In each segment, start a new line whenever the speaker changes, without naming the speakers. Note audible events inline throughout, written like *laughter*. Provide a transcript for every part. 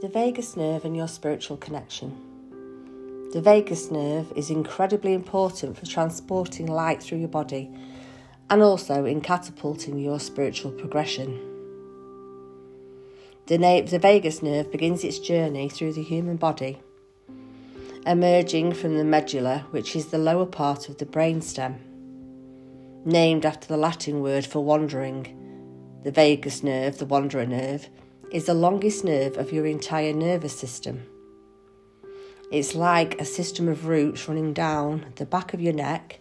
The vagus nerve and your spiritual connection. The vagus nerve is incredibly important for transporting light through your body and also in catapulting your spiritual progression. The, na- the vagus nerve begins its journey through the human body, emerging from the medulla, which is the lower part of the brainstem. Named after the Latin word for wandering, the vagus nerve, the wanderer nerve, is the longest nerve of your entire nervous system. It's like a system of roots running down the back of your neck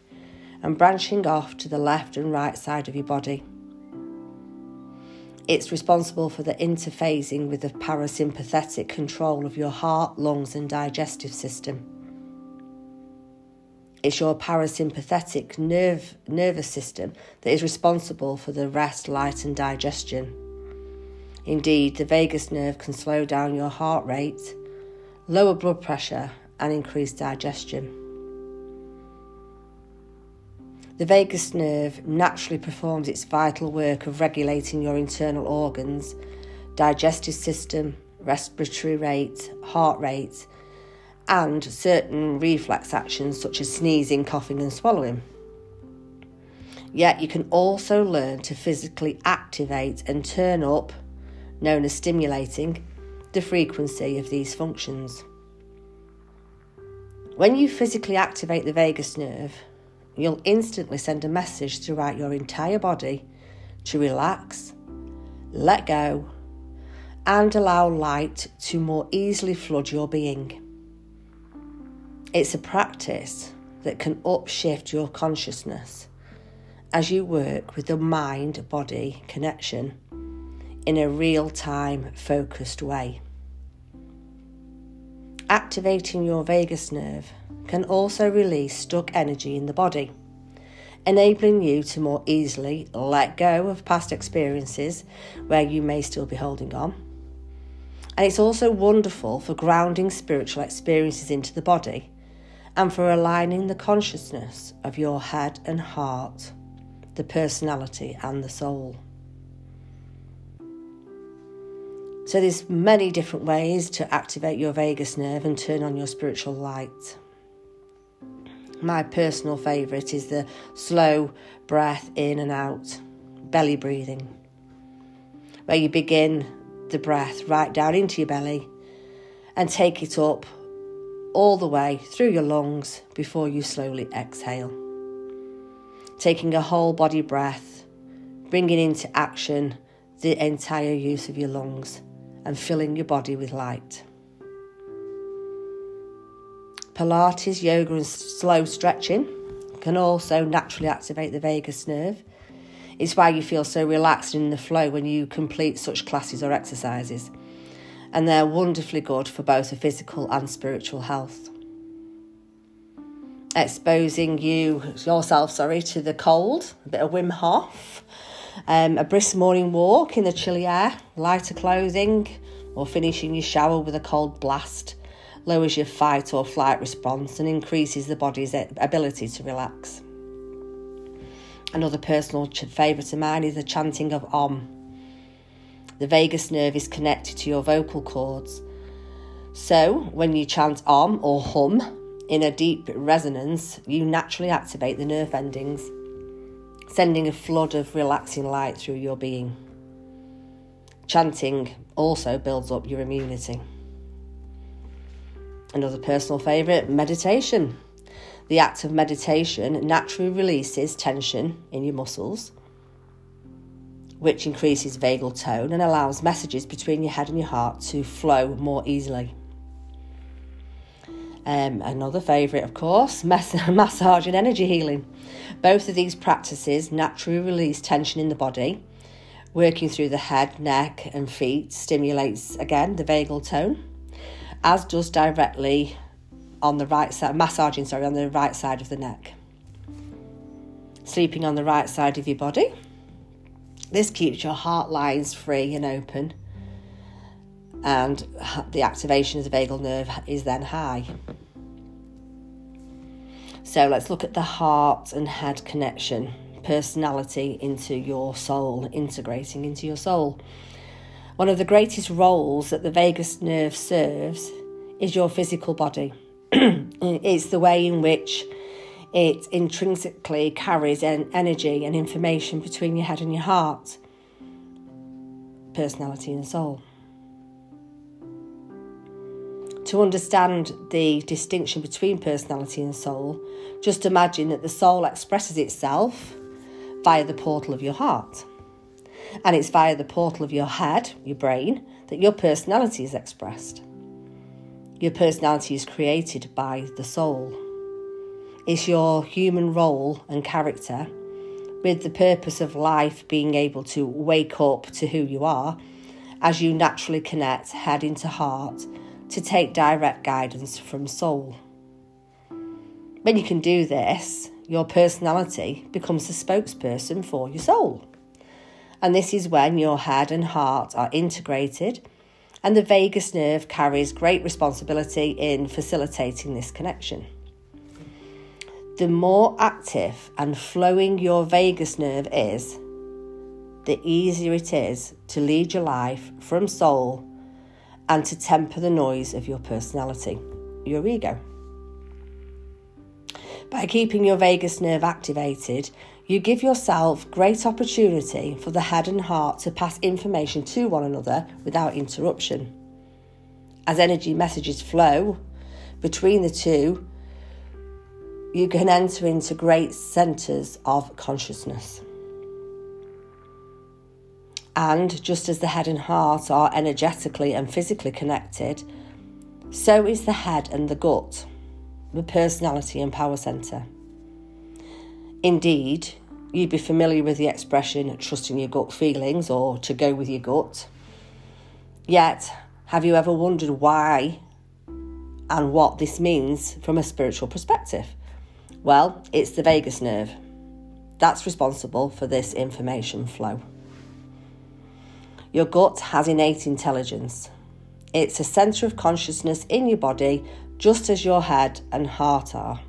and branching off to the left and right side of your body. It's responsible for the interfacing with the parasympathetic control of your heart, lungs, and digestive system. It's your parasympathetic nerve, nervous system that is responsible for the rest, light, and digestion. Indeed, the vagus nerve can slow down your heart rate, lower blood pressure, and increase digestion. The vagus nerve naturally performs its vital work of regulating your internal organs, digestive system, respiratory rate, heart rate, and certain reflex actions such as sneezing, coughing, and swallowing. Yet you can also learn to physically activate and turn up known as stimulating, the frequency of these functions. When you physically activate the vagus nerve, you'll instantly send a message throughout your entire body to relax, let go, and allow light to more easily flood your being. It's a practice that can upshift your consciousness as you work with the mind body connection in a real time focused way. Activating your vagus nerve can also release stuck energy in the body, enabling you to more easily let go of past experiences where you may still be holding on. And it's also wonderful for grounding spiritual experiences into the body and for aligning the consciousness of your head and heart, the personality and the soul. So there's many different ways to activate your vagus nerve and turn on your spiritual light. My personal favourite is the slow breath in and out, belly breathing, where you begin the breath right down into your belly and take it up all the way through your lungs before you slowly exhale. Taking a whole body breath, bringing into action the entire use of your lungs and filling your body with light. Pilates, yoga, and slow stretching can also naturally activate the vagus nerve. It's why you feel so relaxed in the flow when you complete such classes or exercises. And they're wonderfully good for both the physical and spiritual health. Exposing you yourself, sorry, to the cold, a bit of Wim Hof, um, a brisk morning walk in the chilly air, lighter clothing, or finishing your shower with a cold blast lowers your fight or flight response and increases the body's ability to relax. Another personal favourite of mine is the chanting of Om. The vagus nerve is connected to your vocal cords. So, when you chant Om or hum in a deep resonance, you naturally activate the nerve endings sending a flood of relaxing light through your being. Chanting also builds up your immunity. Another personal favourite, meditation. The act of meditation naturally releases tension in your muscles, which increases vagal tone and allows messages between your head and your heart to flow more easily. Um, another favourite, of course, *laughs* mass- massage and energy healing. Both of these practices naturally release tension in the body. Working through the head, neck, and feet stimulates again the vagal tone, as does directly on the right side, massaging, sorry, on the right side of the neck. Sleeping on the right side of your body. This keeps your heart lines free and open and the activation of the vagal nerve is then high. So let's look at the heart and head connection, personality into your soul, integrating into your soul. One of the greatest roles that the vagus nerve serves is your physical body. *clears throat* it's the way in which it intrinsically carries en- energy and information between your head and your heart, personality and soul. To understand the distinction between personality and soul, just imagine that the soul expresses itself via the portal of your heart. And it's via the portal of your head, your brain, that your personality is expressed. Your personality is created by the soul. It's your human role and character, with the purpose of life being able to wake up to who you are as you naturally connect head into heart to take direct guidance from soul. When you can do this, your personality becomes the spokesperson for your soul. And this is when your head and heart are integrated, and the vagus nerve carries great responsibility in facilitating this connection. The more active and flowing your vagus nerve is, the easier it is to lead your life from soul and to temper the noise of your personality, your ego. By keeping your vagus nerve activated, you give yourself great opportunity for the head and heart to pass information to one another without interruption. As energy messages flow between the two, you can enter into great centres of consciousness. And just as the head and heart are energetically and physically connected, so is the head and the gut, the personality and power centre. Indeed, you'd be familiar with the expression trusting your gut feelings or to go with your gut. Yet, have you ever wondered why and what this means from a spiritual perspective? Well, it's the vagus nerve. That's responsible for this information flow. Your gut has innate intelligence. It's a centre of consciousness in your body, just as your head and heart are.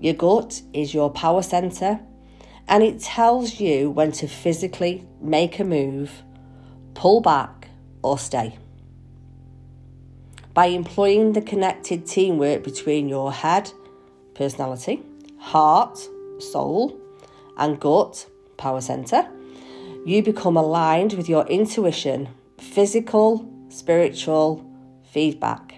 Your gut is your power centre and it tells you when to physically make a move, pull back, or stay. By employing the connected teamwork between your head, personality, heart, soul, and gut, power centre, you become aligned with your intuition, physical, spiritual feedback.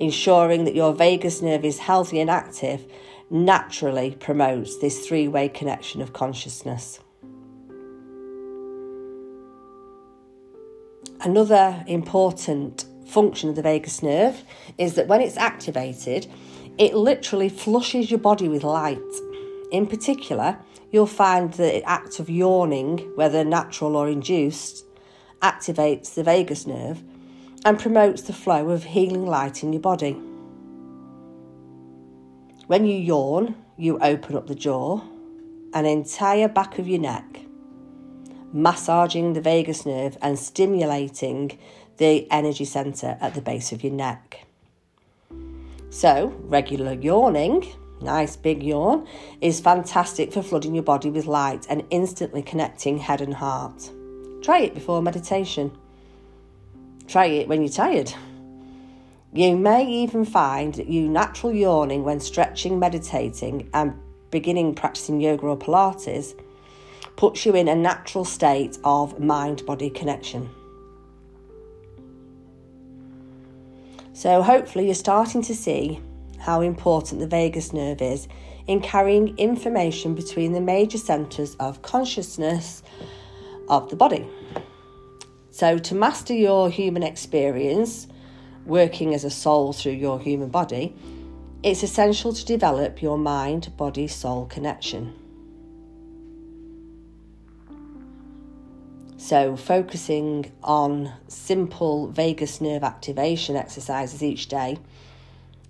Ensuring that your vagus nerve is healthy and active naturally promotes this three way connection of consciousness. Another important function of the vagus nerve is that when it's activated, it literally flushes your body with light. In particular, you'll find that the act of yawning, whether natural or induced, activates the vagus nerve and promotes the flow of healing light in your body. When you yawn, you open up the jaw, and entire back of your neck, massaging the vagus nerve and stimulating the energy centre at the base of your neck. So, regular yawning nice big yawn, is fantastic for flooding your body with light and instantly connecting head and heart. Try it before meditation. Try it when you're tired. You may even find that you natural yawning when stretching, meditating, and beginning practicing yoga or Pilates puts you in a natural state of mind body connection. So, hopefully, you're starting to see how important the vagus nerve is in carrying information between the major centres of consciousness of the body. So, to master your human experience, working as a soul through your human body, it's essential to develop your mind body soul connection. So, focusing on simple vagus nerve activation exercises each day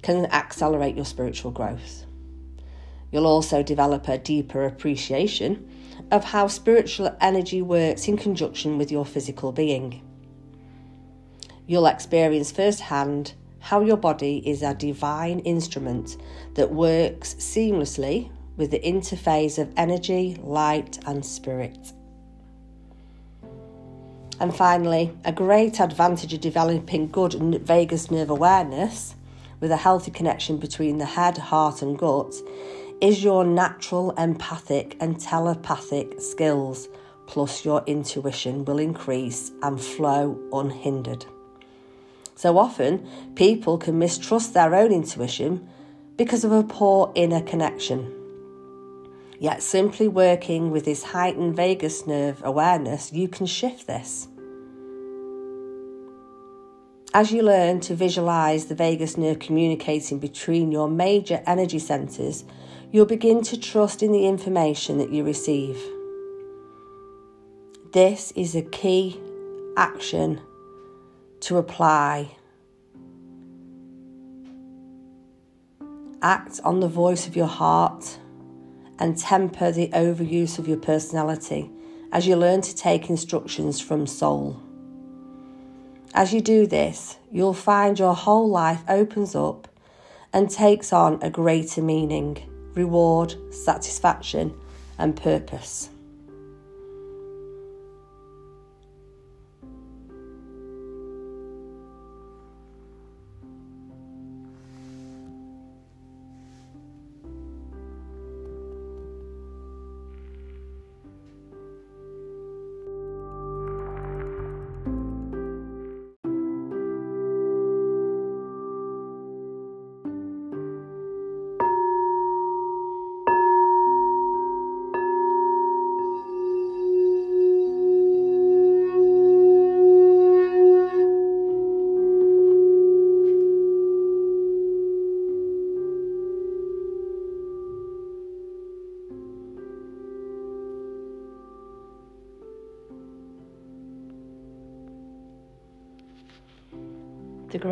can accelerate your spiritual growth. You'll also develop a deeper appreciation of how spiritual energy works in conjunction with your physical being. You'll experience firsthand how your body is a divine instrument that works seamlessly with the interface of energy, light, and spirit. And finally, a great advantage of developing good vagus nerve awareness with a healthy connection between the head, heart, and gut is your natural empathic and telepathic skills, plus your intuition will increase and flow unhindered. So often, people can mistrust their own intuition because of a poor inner connection. Yet, simply working with this heightened vagus nerve awareness, you can shift this. As you learn to visualize the vagus nerve communicating between your major energy centers, you'll begin to trust in the information that you receive. This is a key action to apply. Act on the voice of your heart and temper the overuse of your personality as you learn to take instructions from soul. As you do this, you'll find your whole life opens up and takes on a greater meaning, reward, satisfaction, and purpose.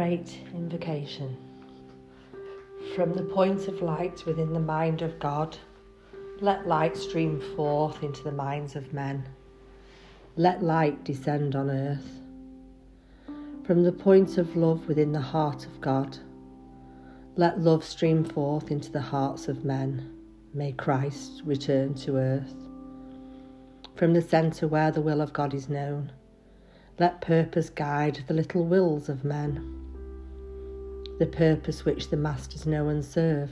Great Invocation. From the point of light within the mind of God, let light stream forth into the minds of men. Let light descend on earth. From the point of love within the heart of God, let love stream forth into the hearts of men. May Christ return to earth. From the centre where the will of God is known, let purpose guide the little wills of men, the purpose which the masters know and serve.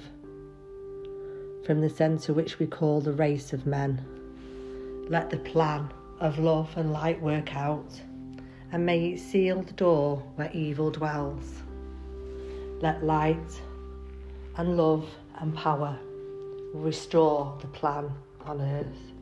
From the centre which we call the race of men, let the plan of love and light work out, and may it seal the door where evil dwells. Let light and love and power restore the plan on earth.